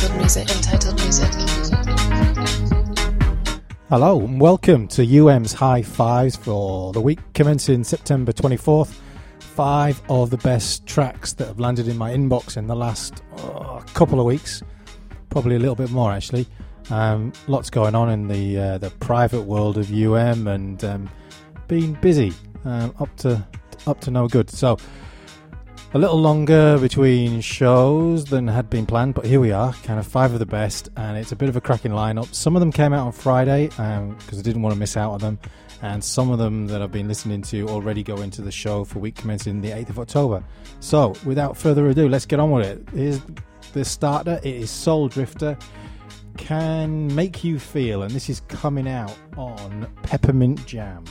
Entitled Music. Entitled Music. Hello and welcome to UM's High Fives for the week commencing September 24th. Five of the best tracks that have landed in my inbox in the last oh, couple of weeks, probably a little bit more actually. Um, lots going on in the uh, the private world of UM and um, been busy um, up to up to no good. So a little longer between shows than had been planned, but here we are, kind of five of the best, and it's a bit of a cracking lineup. Some of them came out on Friday because um, I didn't want to miss out on them, and some of them that I've been listening to already go into the show for week commencing the 8th of October. So, without further ado, let's get on with it. Here's the starter it is Soul Drifter. Can make you feel, and this is coming out on Peppermint Jam.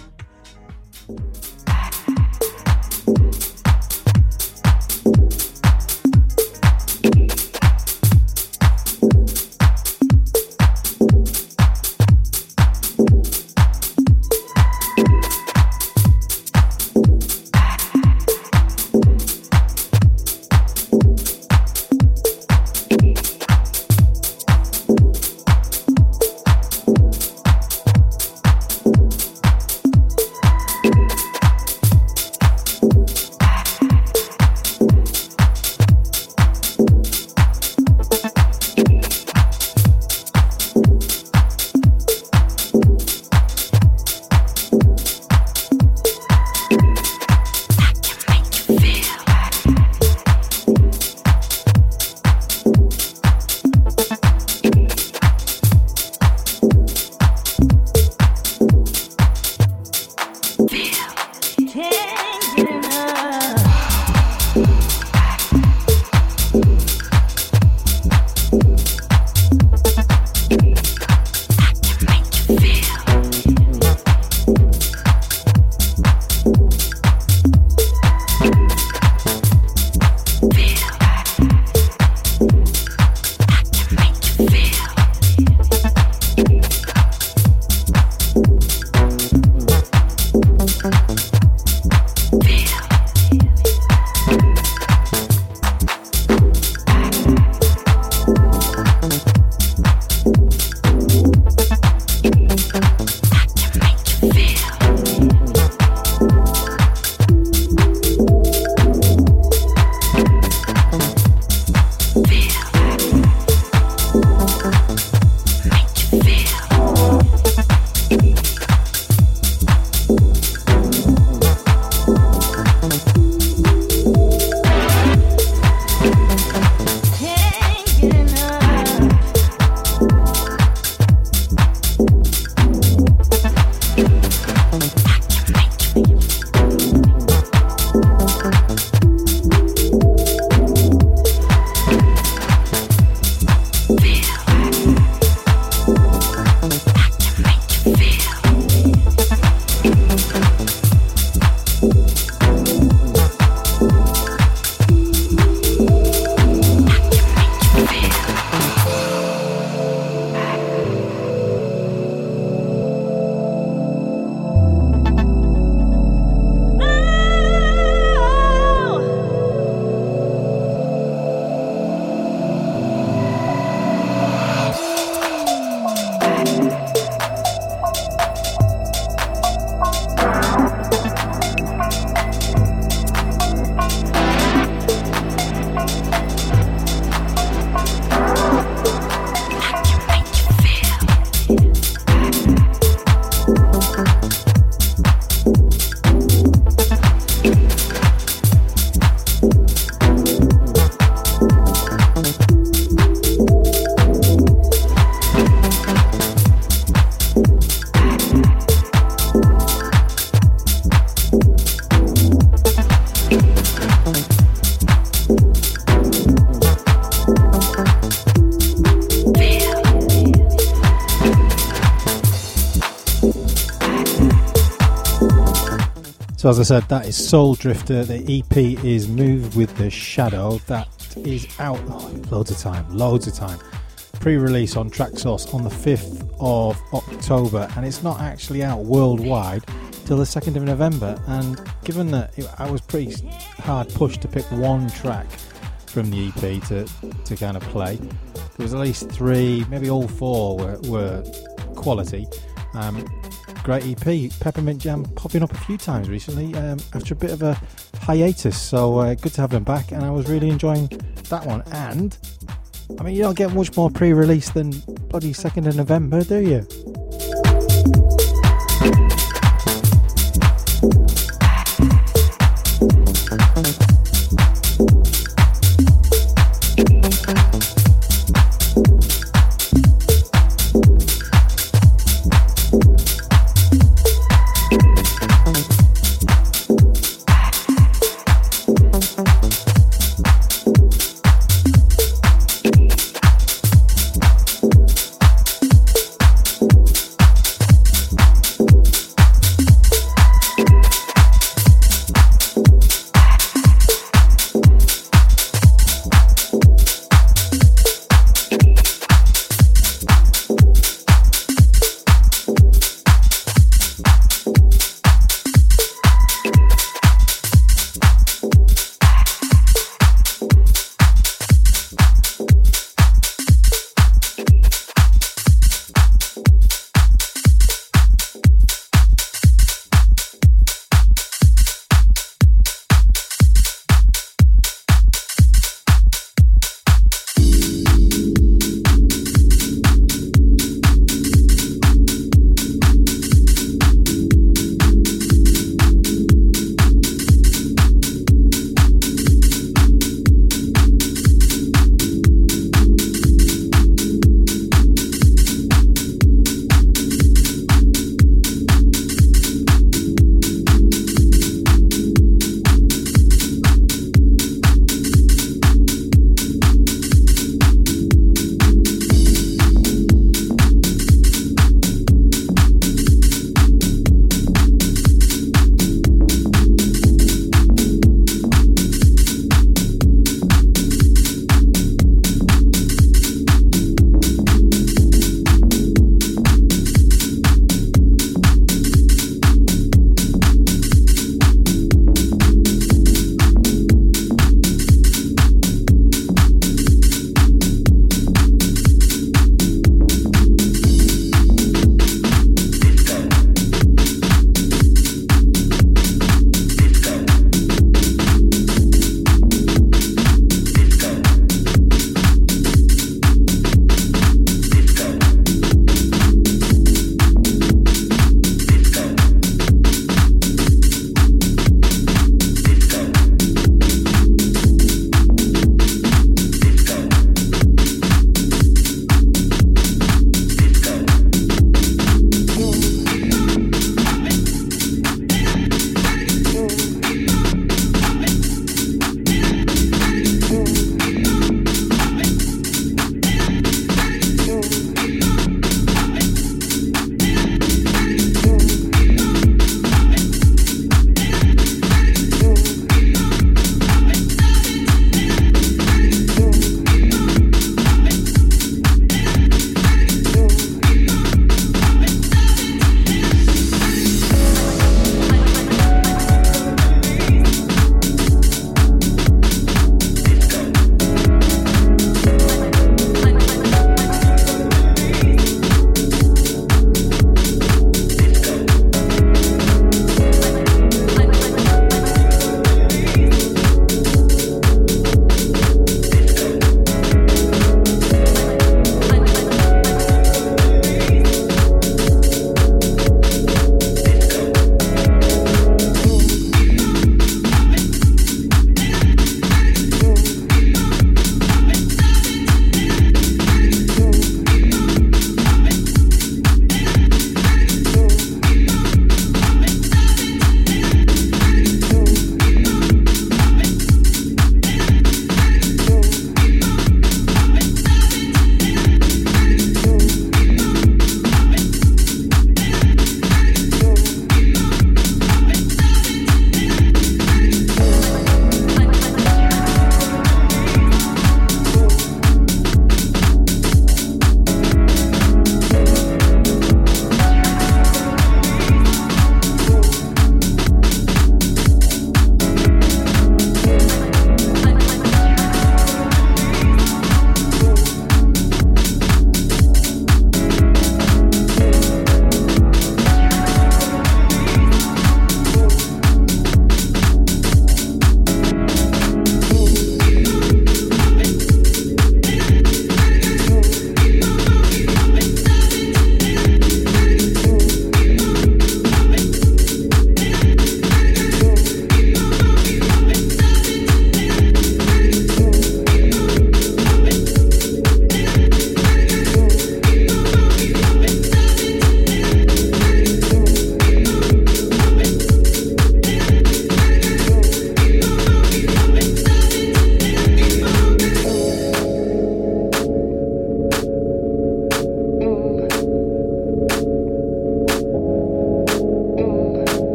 As I said, that is Soul Drifter. The EP is Move with the Shadow. That is out oh, loads of time, loads of time. Pre release on Traxsource on the 5th of October, and it's not actually out worldwide till the 2nd of November. And given that it, I was pretty hard pushed to pick one track from the EP to, to kind of play, there was at least three, maybe all four were, were quality. Um, great EP, Peppermint Jam, popping up a few times recently um, after a bit of a hiatus. So uh, good to have them back, and I was really enjoying that one. And I mean, you don't get much more pre-release than bloody second of November, do you?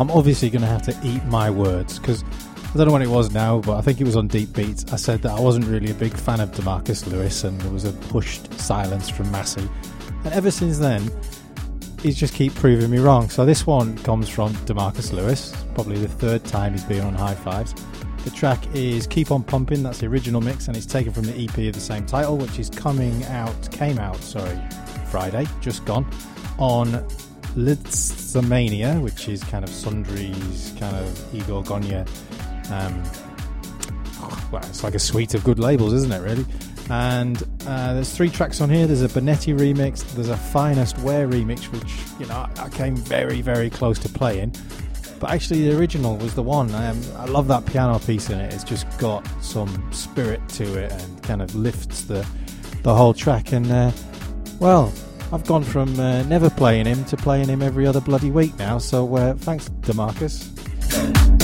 Obviously going to have to eat my words because I don't know when it was now, but I think it was on Deep Beats. I said that I wasn't really a big fan of Demarcus Lewis, and there was a pushed silence from Massey. And ever since then, he's just keep proving me wrong. So this one comes from Demarcus Lewis, probably the third time he's been on High Fives. The track is Keep On Pumping, that's the original mix, and it's taken from the EP of the same title, which is coming out, came out, sorry, Friday, just gone, on Lisztomania, which is kind of Sundry's kind of Igor Gonya. Um, well, it's like a suite of good labels, isn't it, really? And uh, there's three tracks on here. There's a Bonetti remix, there's a Finest Wear remix, which, you know, I came very, very close to playing. But actually, the original was the one. Um, I love that piano piece in it. It's just got some spirit to it and kind of lifts the, the whole track. And, uh, well, I've gone from uh, never playing him to playing him every other bloody week now. So uh, thanks, Demarcus.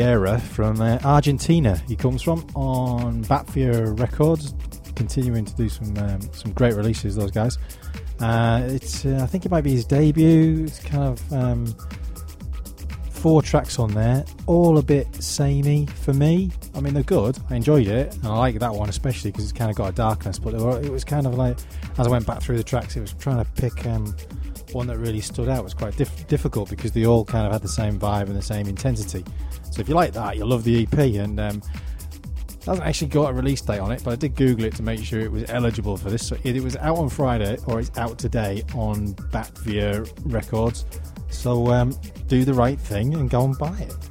Rivendieira from uh, Argentina. He comes from on Batfia Records, continuing to do some um, some great releases. Those guys. Uh, it's uh, I think it might be his debut. It's kind of um, four tracks on there, all a bit samey for me. I mean, they're good. I enjoyed it, and I like that one especially because it's kind of got a darkness. But were, it was kind of like as I went back through the tracks, it was trying to pick um, one that really stood out. It was quite dif- difficult because they all kind of had the same vibe and the same intensity. So if you like that, you'll love the EP. And um, hasn't actually got a release date on it, but I did Google it to make sure it was eligible for this. So it, it was out on Friday, or it's out today on Batfear Records. So um, do the right thing and go and buy it.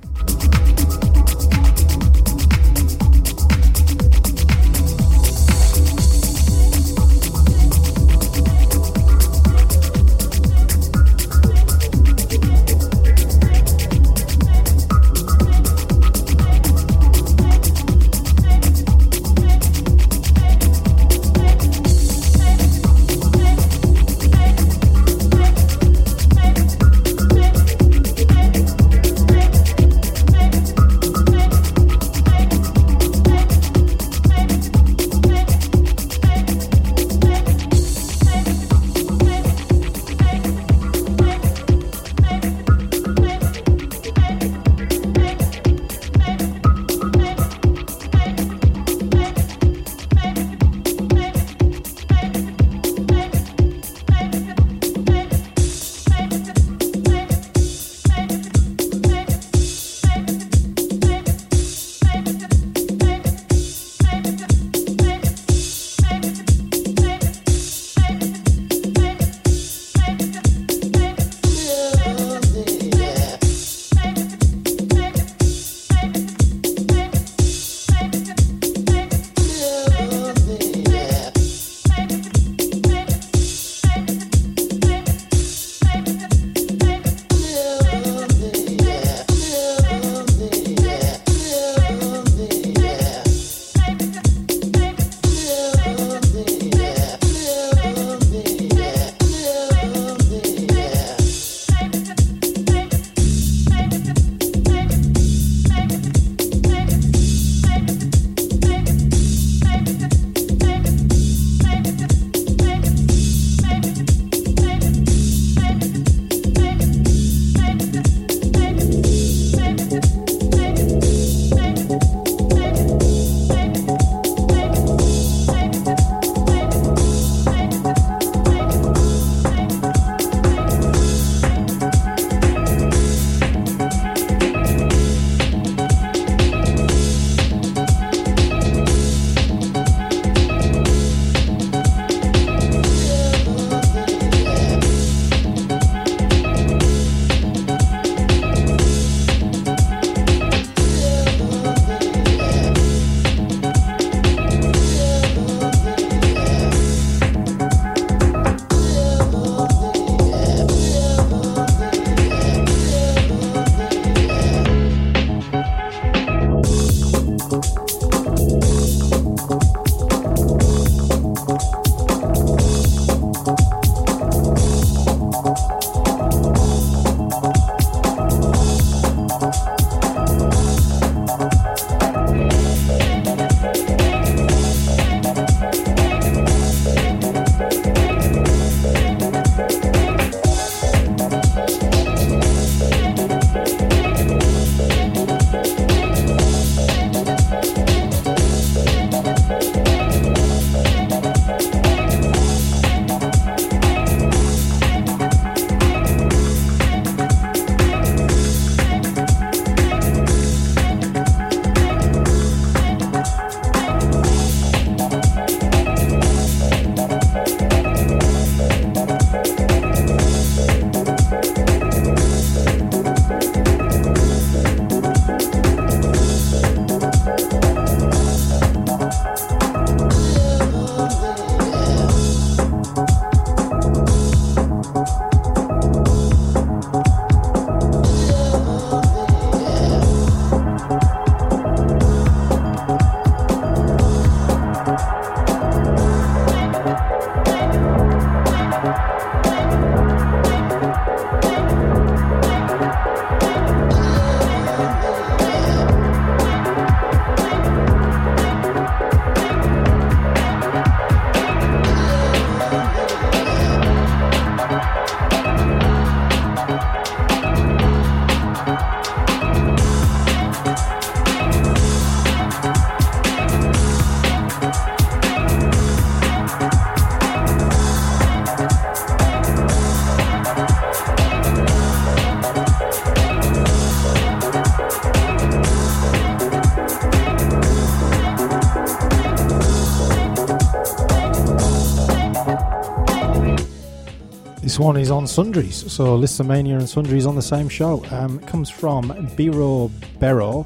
One is on Sundries, so Lisztomania and Sundries on the same show. Um, it comes from Biro Bero.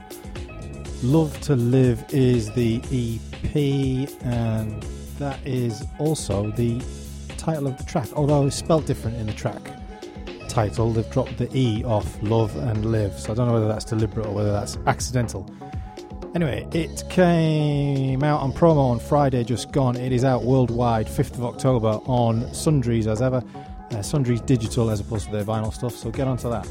Love to Live is the EP, and that is also the title of the track, although it's spelled different in the track title. They've dropped the E off Love and Live, so I don't know whether that's deliberate or whether that's accidental. Anyway, it came out on promo on Friday, just gone. It is out worldwide, 5th of October on Sundries as ever. Uh, Sundries digital as opposed to their vinyl stuff, so get onto that.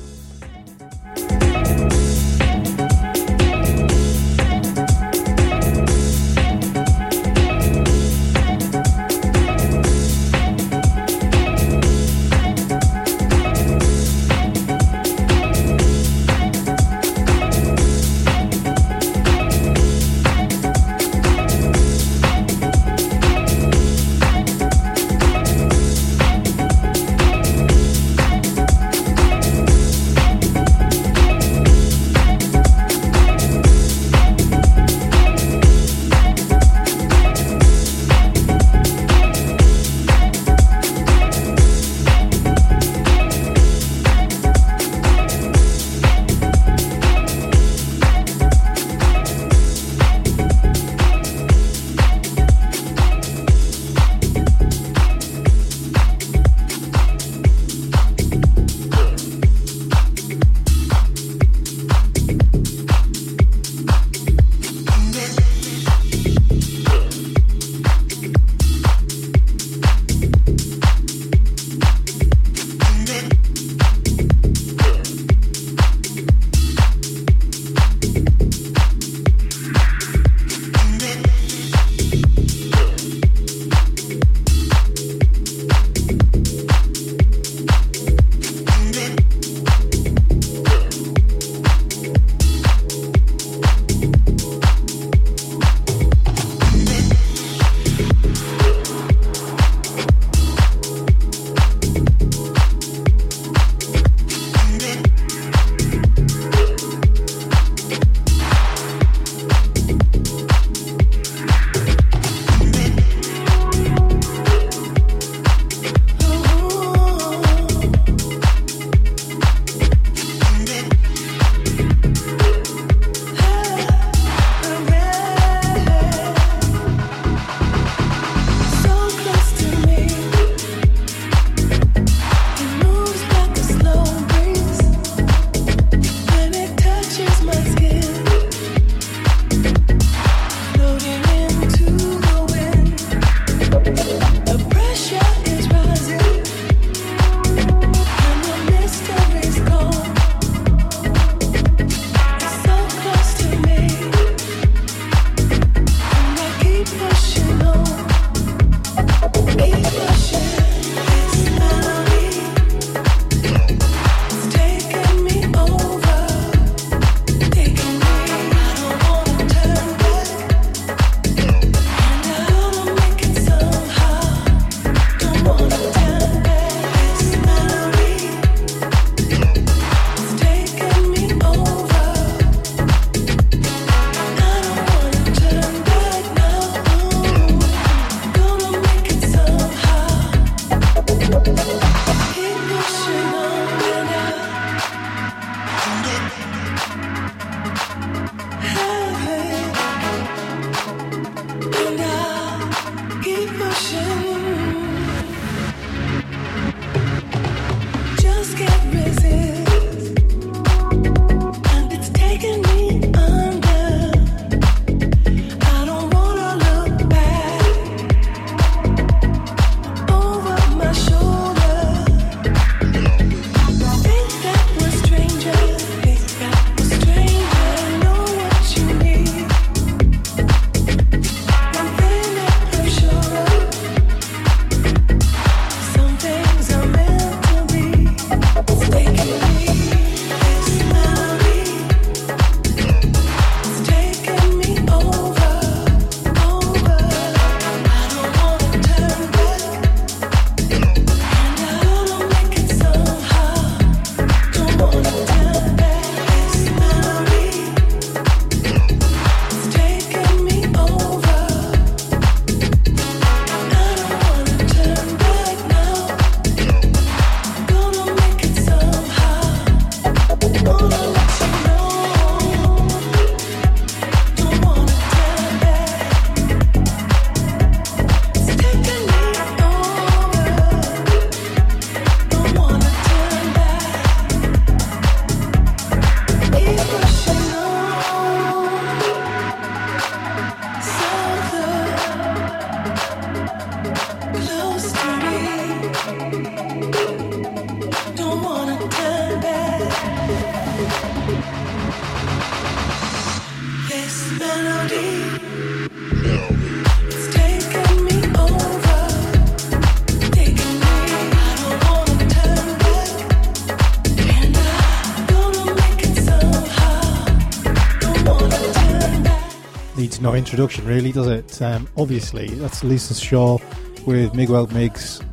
Introduction, really, does it? Um, obviously, that's Lisa Shaw with Miguel Migs.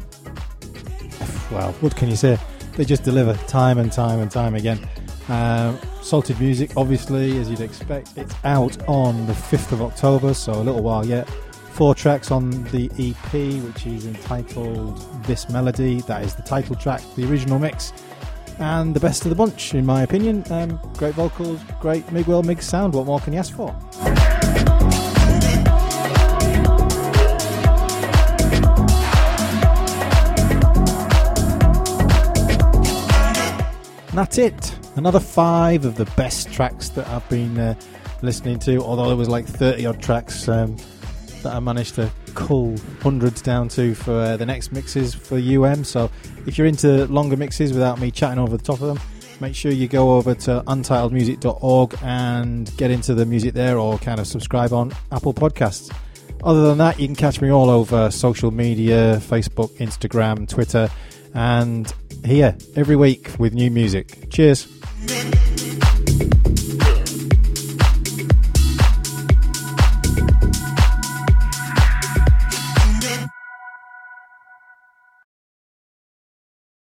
Well, what can you say? They just deliver time and time and time again. Um, Salted Music, obviously, as you'd expect, it's out on the 5th of October, so a little while yet. Four tracks on the EP, which is entitled This Melody. That is the title track, the original mix, and the best of the bunch, in my opinion. Um, great vocals, great Miguel Migs sound. What more can you ask for? And that's it. Another five of the best tracks that I've been uh, listening to, although there was like 30 odd tracks um, that I managed to cull hundreds down to for uh, the next mixes for UM. So if you're into longer mixes without me chatting over the top of them, make sure you go over to untitledmusic.org and get into the music there or kind of subscribe on Apple Podcasts. Other than that, you can catch me all over social media Facebook, Instagram, Twitter, and here every week with new music. Cheers.